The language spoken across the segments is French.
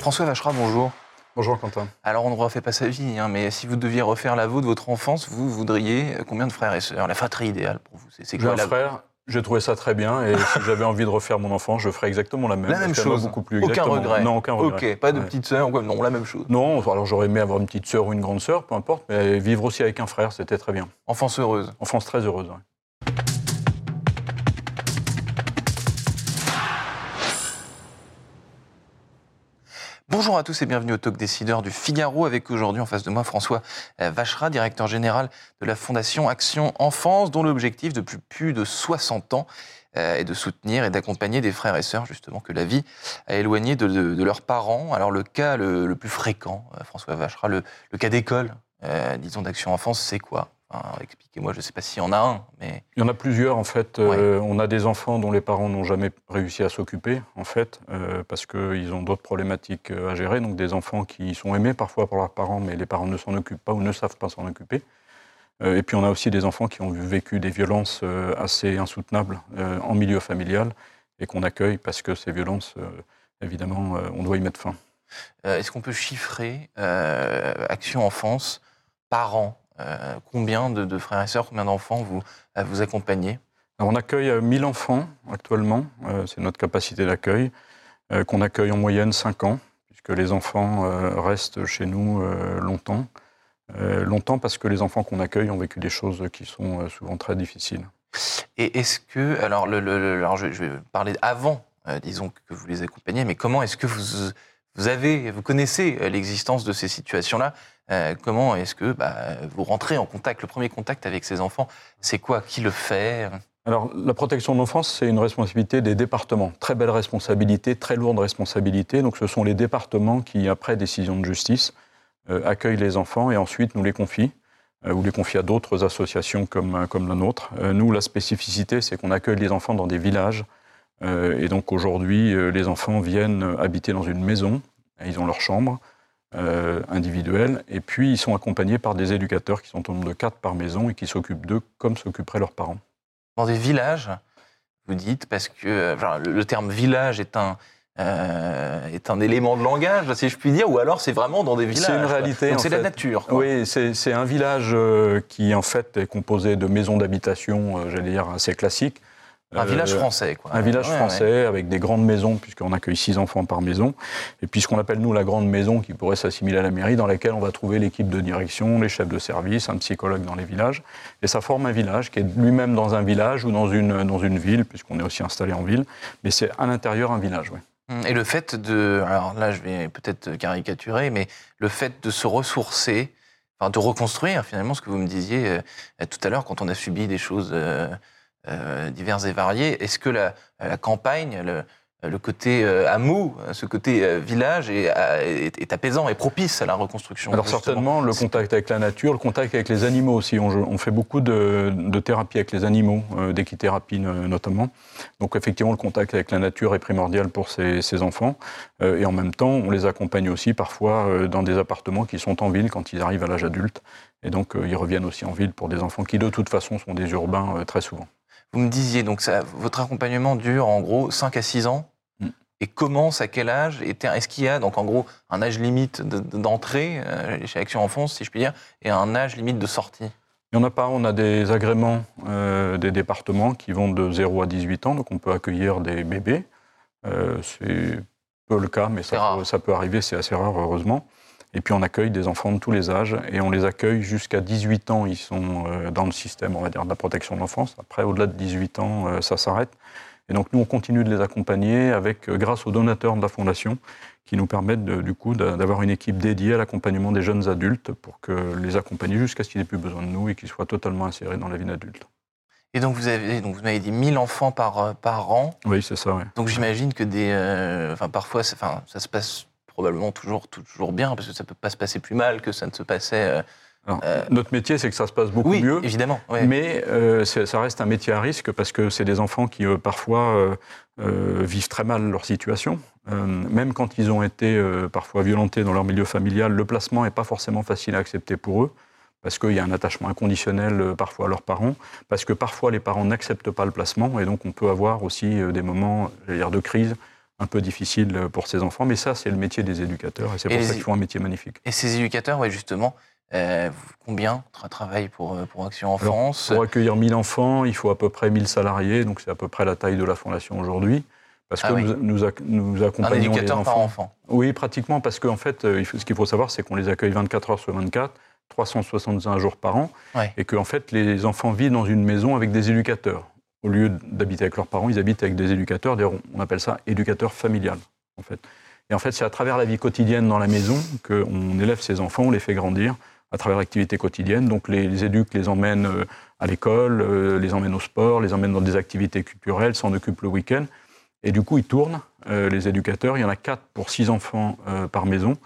François Vacherat, bonjour. Bonjour Quentin. Alors on ne refait pas sa vie, hein, mais si vous deviez refaire la vôtre, votre enfance, vous voudriez combien de frères et sœurs? La fratrie idéale pour vous, c'est quoi J'ai un frère, j'ai trouvé ça très bien, et si j'avais envie de refaire mon enfance, je ferais exactement la même. La même chose beaucoup plus Aucun regret Non, aucun regret. Ok, pas de petite sœur, non, la même chose. Non, alors j'aurais aimé avoir une petite sœur ou une grande sœur, peu importe, mais vivre aussi avec un frère, c'était très bien. Enfance heureuse Enfance très heureuse, oui. Bonjour à tous et bienvenue au Talk Décideur du Figaro avec aujourd'hui en face de moi François euh, Vacherat, directeur général de la Fondation Action Enfance, dont l'objectif depuis plus de 60 ans euh, est de soutenir et d'accompagner des frères et sœurs justement que la vie a éloignés de, leurs parents. Alors le cas le, plus fréquent, euh, François Vacherat, le, cas d'école, disons d'Action Enfance, c'est quoi? Expliquez-moi, je ne sais pas s'il y en a un, mais... Il y en a plusieurs, en fait. Euh, on a des enfants dont les parents n'ont jamais réussi à s'occuper, en fait, euh, parce qu'ils ont d'autres problématiques euh, à gérer. Donc des enfants qui sont aimés parfois par leurs parents, mais les parents ne s'en occupent pas ou ne savent pas s'en occuper. et puis on a aussi des enfants qui ont vécu des violences assez insoutenables en milieu familial et qu'on accueille parce que ces violences, évidemment, on doit y mettre fin. Est-ce qu'on peut chiffrer Action Enfance par an combien de, frères et sœurs, combien d'enfants vous, euh, vous accompagnez? On accueille 1000 euh, enfants actuellement, c'est notre capacité d'accueil, qu'on accueille en moyenne 5 ans, puisque les enfants restent chez nous longtemps. longtemps parce que les enfants qu'on accueille ont vécu des choses qui sont souvent très difficiles. Et est-ce que, alors, le, alors je, vais parler avant, disons que vous les accompagnez, mais comment est-ce que vous, vous avez, vous connaissez l'existence de ces situations-là? Euh, comment est-ce que bah, vous rentrez en contact, le premier contact avec ces enfants C'est quoi Qui le fait? Alors, la protection de l'enfance, c'est une responsabilité des départements. Très belle responsabilité, très lourde responsabilité. Donc, ce sont les départements qui, après décision de justice, euh, accueillent les enfants et ensuite nous les confient, euh, ou les confient à d'autres associations comme, comme la nôtre. nous, la spécificité, c'est qu'on accueille les enfants dans des villages. et donc, aujourd'hui, les enfants viennent habiter dans une maison. Ils ont leur chambre. Euh, individuels, et puis ils sont accompagnés par des éducateurs qui sont au nombre de quatre par maison et qui s'occupent d'eux comme s'occuperaient leurs parents. Dans des villages, vous dites, parce que le, terme village est un, euh, est un élément de langage, si je puis dire, ou alors c'est vraiment dans des villages. C'est une réalité. c'est la nature. Oui, c'est un village euh, qui en fait est composé de maisons d'habitation, j'allais dire assez classiques, un village euh, français, quoi. Un village français avec des grandes maisons, puisqu'on accueille six enfants par maison. Et puis ce qu'on appelle, nous, la grande maison, qui pourrait s'assimiler à la mairie, dans laquelle on va trouver l'équipe de direction, les chefs de service, un psychologue dans les villages. Et ça forme un village qui est lui-même dans un village ou dans une, dans une ville, puisqu'on est aussi installé en ville. Mais c'est à l'intérieur un village, oui. Et le fait de. Alors là, je vais peut-être caricaturer, mais le fait de se ressourcer, enfin, de reconstruire finalement ce que vous me disiez euh, tout à l'heure quand on a subi des choses. Euh, euh, divers et variés. Est-ce que la, campagne, le, côté euh, hameau, ce côté euh, village est, est, apaisant et propice à la reconstruction Alors certainement, le contact avec la nature, le contact avec les animaux aussi. On, fait beaucoup de, thérapie avec les animaux, d'équithérapie notamment. Donc effectivement, le contact avec la nature est primordial pour ces, ces enfants. et en même temps, on les accompagne aussi parfois dans des appartements qui sont en ville quand ils arrivent à l'âge adulte. Et donc, ils reviennent aussi en ville pour des enfants qui, de toute façon, sont des urbains très souvent. Vous me disiez, donc ça, votre accompagnement dure en gros 5 à 6 ans mm. et commence à quel âge Est-ce qu'il y a donc en gros un âge limite d'entrée euh, chez Action Enfance, si je puis dire, et un âge limite de sortie? Il n'y en a pas. On a des agréments euh, des départements qui vont de 0 à 18 ans, donc on peut accueillir des bébés. Euh, c'est peu le cas, mais ça ça peut, arriver, c'est assez rare, heureusement. Et puis on accueille des enfants de tous les âges et on les accueille jusqu'à 18 ans. Ils sont euh, dans le système, on va dire, de la protection de l'enfance. Après, au-delà de 18 ans, euh, ça s'arrête. Et donc nous, on continue de les accompagner avec, euh, grâce aux donateurs de la Fondation qui nous permettent du coup d'avoir une équipe dédiée à l'accompagnement des jeunes adultes pour que les accompagner jusqu'à ce qu'ils n'aient plus besoin de nous et qu'ils soient totalement insérés dans la vie d'adulte. Et donc vous avez donc vous m'avez dit 1000 enfants par, par an. Oui, c'est ça. Donc j'imagine que des, enfin parfois, enfin ça se passe probablement toujours, toujours bien, parce que ça ne peut pas se passer plus mal que ça ne se passait. Euh, euh, notre métier, c'est que ça se passe beaucoup oui, mieux. évidemment. Mais euh, ça reste un métier à risque parce que c'est des enfants qui, parfois, vivent très mal leur situation. même quand ils ont été parfois violentés dans leur milieu familial, le placement n'est pas forcément facile à accepter pour eux parce qu'il y a un attachement inconditionnel parfois à leurs parents, parce que parfois les parents n'acceptent pas le placement, et donc on peut avoir aussi des moments dire, de crise un peu difficile pour ces enfants. Mais ça, c'est le métier des éducateurs et c'est pour ça qu'ils font un métier magnifique. Et ces éducateurs, ouais, justement, euh, combien travaillent pour, euh, pour Action Enfance Pour accueillir 1000 enfants, il faut à peu près 1000 salariés, donc c'est à peu près la taille de la fondation aujourd'hui. Parce ah que nous, nous, nous, accompagnons un éducateur par enfant Oui, pratiquement, parce qu'en fait, euh, ce qu'il faut savoir, c'est qu'on les accueille 24 heures sur 24, 365 jours par an, et que en fait, les enfants vivent dans une maison avec des éducateurs. Au lieu d'habiter avec leurs parents, ils habitent avec des éducateurs. On appelle ça éducateur familial, en fait. Et en fait, c'est à travers la vie quotidienne dans la maison qu'on élève ces enfants, on les fait grandir à travers l'activité quotidienne. Donc les, les, éduques les emmènent euh, à l'école, euh, les emmènent au sport, les emmènent dans des activités culturelles, s'en occupent le week-end. Et du coup, ils tournent, euh, les éducateurs. Il y en a quatre pour six enfants par maison.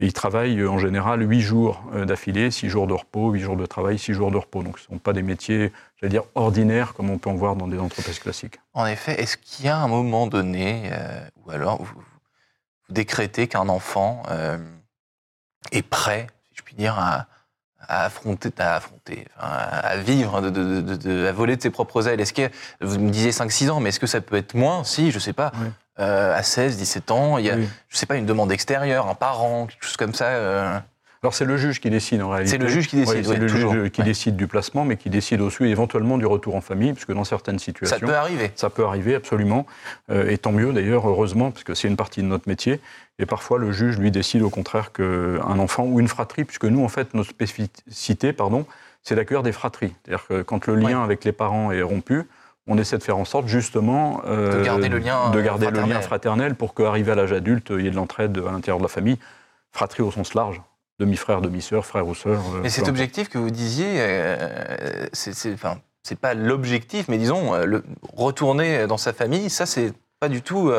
Et ils travaillent en général huit jours d'affilée, six jours de repos, huit jours de travail, six jours de repos. Donc ce ne sont pas des métiers, j'allais dire, ordinaires comme on peut en voir dans des entreprises classiques. En effet, est-ce qu'il y a un moment donné, ou alors vous, vous décrétez qu'un enfant est prêt je puis dire, à, affronter, à, affronter à vivre, de, à voler de ses propres ailes. Est-ce que, vous me disiez 5-6 ans, mais est-ce que ça peut être moins? Si, je ne sais pas. Euh, à 16, 17 ans, il y a, je sais pas, une demande extérieure, un parent, quelque chose comme ça. Euh. Alors c'est le juge qui décide en réalité. C'est le juge qui décide. c'est le juge qui décide du placement, mais qui décide aussi éventuellement du retour en famille, puisque dans certaines situations. Ça peut arriver. Ça peut arriver, absolument. Euh, et tant mieux d'ailleurs, heureusement, parce que c'est une partie de notre métier. Et parfois, le juge, lui, décide au contraire qu'un enfant ou une fratrie, puisque nous, en fait, notre spécificité, pardon, c'est d'accueillir des fratries. C'est-à-dire que quand le lien avec les parents est rompu, on essaie de faire en sorte justement euh, de garder le lien, de garder fraternel. le lien fraternel pour qu'arrivé à l'âge adulte, il y ait de l'entraide à l'intérieur de la famille, fratrie au sens large demi-frère, demi-sœur, frère ou sœur. Euh, mais cet objectif que vous disiez, euh, c'est enfin, pas l'objectif, mais disons, euh, le, retourner dans sa famille, ça, c'est pas du tout.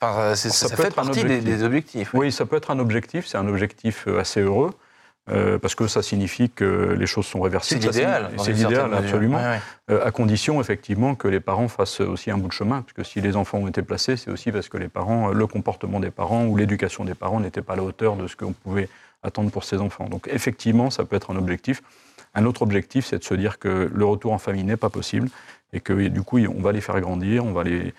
Enfin, ça, ça fait partie des, objectifs. Oui. ça peut être un objectif, c'est un objectif assez heureux. parce que ça signifie que les choses sont réversibles. C'est l'idéal. C'est l'idéal, absolument. à condition, effectivement, que les parents fassent aussi un bout de chemin. Parce que si les enfants ont été placés, c'est aussi parce que les parents, le comportement des parents ou l'éducation des parents n'était pas à la hauteur de ce qu'on pouvait attendre pour ses enfants. Donc effectivement, ça peut être un objectif. Un autre objectif, c'est de se dire que le retour en famille n'est pas possible et que du coup, on va les faire grandir, on va les,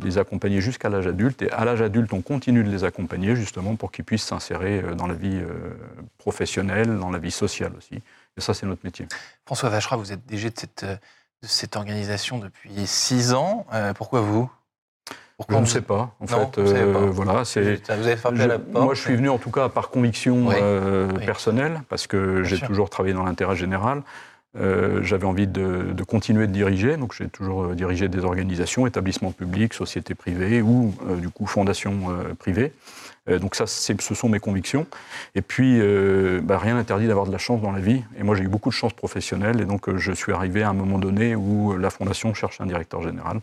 les accompagner jusqu'à l'âge adulte. Et à l'âge adulte, on continue de les accompagner justement pour qu'ils puissent s'insérer euh, dans la vie euh, professionnelle, dans la vie sociale aussi. Et ça, c'est notre métier. François Vacherat, vous êtes DG de cette, de cette organisation depuis six ans. Euh, pourquoi vous? Je ne sais pas. En fait, euh, voilà, c'est. Vous avez frappé à la porte. Moi, je suis venu en tout cas par conviction euh, personnelle, parce que j'ai toujours travaillé dans l'intérêt général. Euh, j'avais envie de, continuer de diriger, donc j'ai toujours dirigé des organisations, établissements publics, sociétés privées ou du coup fondations privées. donc ça, ce sont mes convictions. Et puis, bah, rien n'interdit d'avoir de la chance dans la vie. Et moi, j'ai eu beaucoup de chance professionnelle, et donc je suis arrivé à un moment donné où la fondation cherche un directeur général.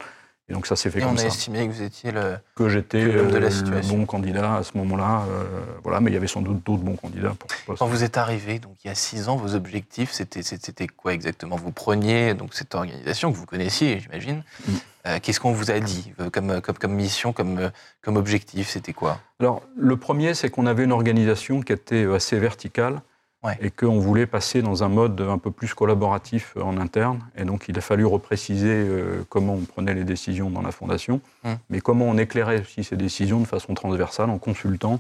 Et donc ça s'est fait comme ça. On a estimé que vous étiez le, que j'étais le bon candidat à ce moment-là. Euh, voilà, mais il y avait sans doute d'autres bons candidats. Pour Quand vous êtes arrivé, donc il y a six ans, vos objectifs, c'était c'était quoi exactement? Vous preniez donc cette organisation que vous connaissiez, j'imagine. Mm. Euh, qu'est-ce qu'on vous a dit euh, comme, comme, comme mission, comme, comme objectif C'était quoi? Alors, le premier, c'est qu'on avait une organisation qui était assez verticale et qu'on voulait passer dans un mode un peu plus collaboratif en interne. Et donc, il a fallu repréciser euh, comment on prenait les décisions dans la fondation, hum. mais comment on éclairait aussi ces décisions de façon transversale en consultant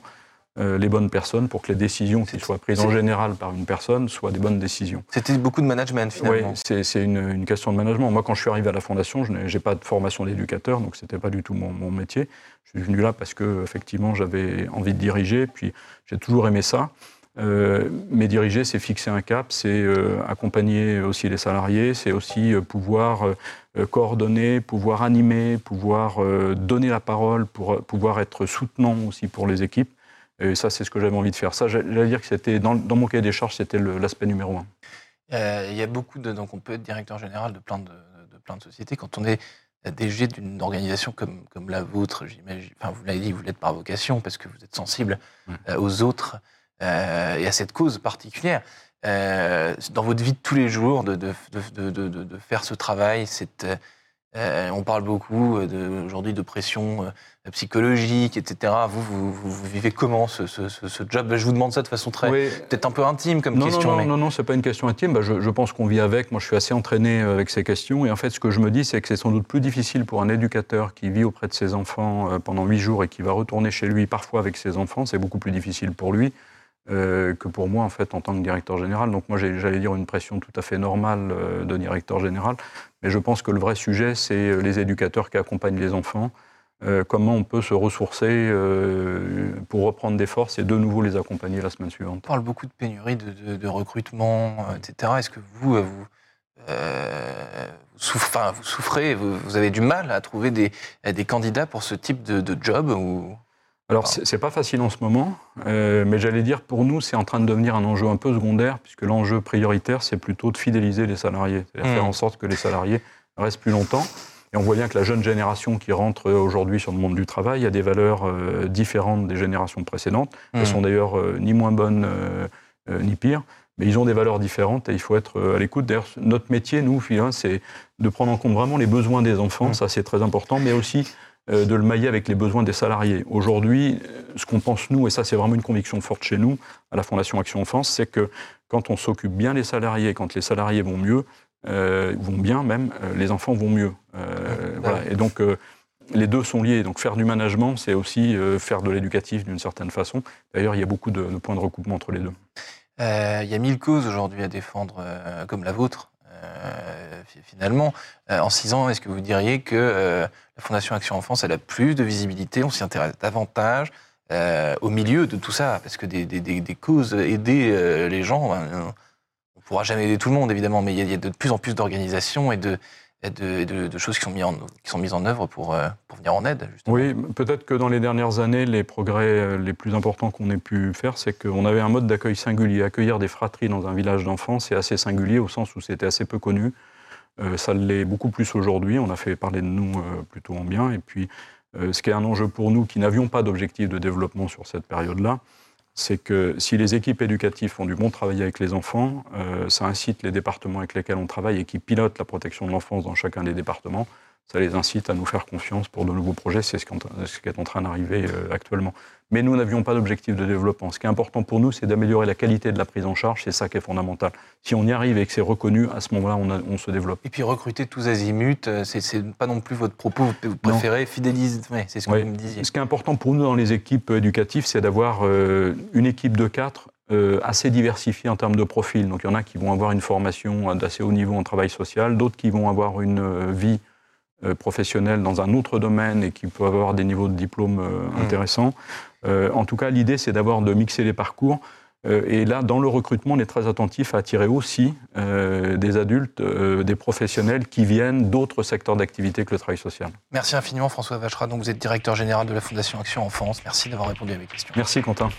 euh, les bonnes personnes pour que les décisions qui soient prises en général par une personne soient des bonnes décisions. C'était beaucoup de management finalement. Oui, c'est une, question de management. Moi, quand je suis arrivé à la fondation, je n'ai pas de formation d'éducateur, donc ce n'était pas du tout mon, mon, métier. Je suis venu là parce que effectivement j'avais envie de diriger, puis j'ai toujours aimé ça. Euh, mais diriger, c'est fixer un cap, c'est euh, accompagner aussi les salariés, c'est aussi euh, pouvoir coordonner, pouvoir animer, pouvoir donner la parole, pour pouvoir être soutenant aussi pour les équipes. Et ça, c'est ce que j'avais envie de faire. Ça, j'allais dire que c'était dans, mon cahier des charges, c'était l'aspect numéro un. Il y a beaucoup de donc on peut être directeur général de plein de, plein de sociétés quand on est DG d'une organisation comme, comme la vôtre. J'imagine. Enfin, vous l'avez dit, vous l'êtes par vocation parce que vous êtes sensible aux autres. Euh, et à cette cause particulière. Euh, dans votre vie de tous les jours, de, de, de, de faire ce travail, cette, on parle beaucoup aujourd'hui de pression psychologique, etc. Vous, vous, vivez comment ce, job? Je vous demande ça de façon très peut-être un peu intime comme question. Non, non, non, non, c'est pas une question intime. Bah, je, pense qu'on vit avec. Moi, je suis assez entraîné euh, avec ces questions. Et en fait, ce que je me dis, c'est que c'est sans doute plus difficile pour un éducateur qui vit auprès de ses enfants euh, pendant huit jours et qui va retourner chez lui parfois avec ses enfants. C'est beaucoup plus difficile pour lui. Euh, que pour moi, en fait, en tant que directeur général. Donc moi, j'allais dire une pression tout à fait normale de directeur général. Mais je pense que le vrai sujet, c'est les éducateurs qui accompagnent les enfants, euh, comment on peut se ressourcer euh, pour reprendre des forces et de nouveau les accompagner la semaine suivante. On parle beaucoup de pénurie, de, recrutement, euh, etc. Est-ce que vous, vous, souffrez, vous, avez du mal à trouver des, candidats pour ce type de, job ou... Alors, c'est pas facile en ce moment, mais j'allais dire, pour nous, c'est en train de devenir un enjeu un peu secondaire, puisque l'enjeu prioritaire, c'est plutôt de fidéliser les salariés, c'est-à-dire faire hmm. en sorte que les salariés restent plus longtemps. Et on voit bien que la jeune génération qui rentre aujourd'hui sur le monde du travail a des valeurs euh, différentes des générations précédentes. Elles hmm. sont d'ailleurs euh, ni moins bonnes euh, ni pires, mais ils ont des valeurs différentes et il faut être à l'écoute. D'ailleurs, notre métier, nous, c'est de prendre en compte vraiment les besoins des enfants, hmm. ça c'est très important, mais aussi de le mailler avec les besoins des salariés. Aujourd'hui, ce qu'on pense nous, et ça c'est vraiment une conviction forte chez nous, à la Fondation Action Enfance, c'est que quand on s'occupe bien des salariés, quand les salariés vont mieux, euh, vont bien même, euh, les enfants vont mieux. Euh, Et donc, les deux sont liés. Donc, faire du management, c'est aussi faire de l'éducatif d'une certaine façon. D'ailleurs, il y a beaucoup de, points de recoupement entre les deux. il y a mille causes aujourd'hui à défendre, comme la vôtre, finalement. en six ans, est-ce que vous diriez que la Fondation Action Enfance, elle a plus de visibilité, on s'y intéresse davantage au milieu de tout ça? Parce que des, causes, aider les gens, ben, pourra jamais aider tout le monde, évidemment, mais il y a, de plus en plus d'organisations et de, de, choses qui sont, mises en, œuvre pour, euh, pour venir en aide. Oui, peut-être que dans les dernières années, les progrès euh, les plus importants qu'on ait pu faire, c'est qu'on avait un mode d'accueil singulier. Accueillir des fratries dans un village d'enfants, c'est assez singulier au sens où c'était assez peu connu. Euh, ça l'est beaucoup plus aujourd'hui. On a fait parler de nous plutôt en bien. Et puis, ce qui est un enjeu pour nous qui n'avions pas d'objectif de développement sur cette période-là, c'est que si les équipes éducatives font du bon travail avec les enfants, euh, ça incite les départements avec lesquels on travaille et qui pilotent la protection de l'enfance dans chacun des départements ça les incite à nous faire confiance pour de nouveaux projets. C'est ce qui est en train d'arriver euh, actuellement. Mais nous n'avions pas d'objectif de développement. Ce qui est important pour nous, c'est d'améliorer la qualité de la prise en charge. C'est ça qui est fondamental. Si on y arrive et que c'est reconnu, à ce moment-là, on, se développe. Et puis recruter tous azimuts, euh, c'est pas non plus votre propos. Vous préférez fidéliser. c'est ce que vous me disiez. Ce qui est important pour nous dans les équipes éducatives, c'est d'avoir euh, une équipe de quatre assez diversifiée en termes de profil. Donc il y en a qui vont avoir une formation d'assez haut niveau en travail social, d'autres qui vont avoir une vie euh, professionnels dans un autre domaine et qui peuvent avoir des niveaux de diplôme euh, hmm. intéressants. Euh, en tout cas, l'idée, c'est d'avoir de mixer les parcours. et là, dans le recrutement, on est très attentif à attirer aussi des adultes, des professionnels qui viennent d'autres secteurs d'activité que le travail social. Merci infiniment, François Vachera. Donc, vous êtes directeur général de la Fondation Action Enfance. Merci d'avoir répondu à mes questions. Merci, Quentin.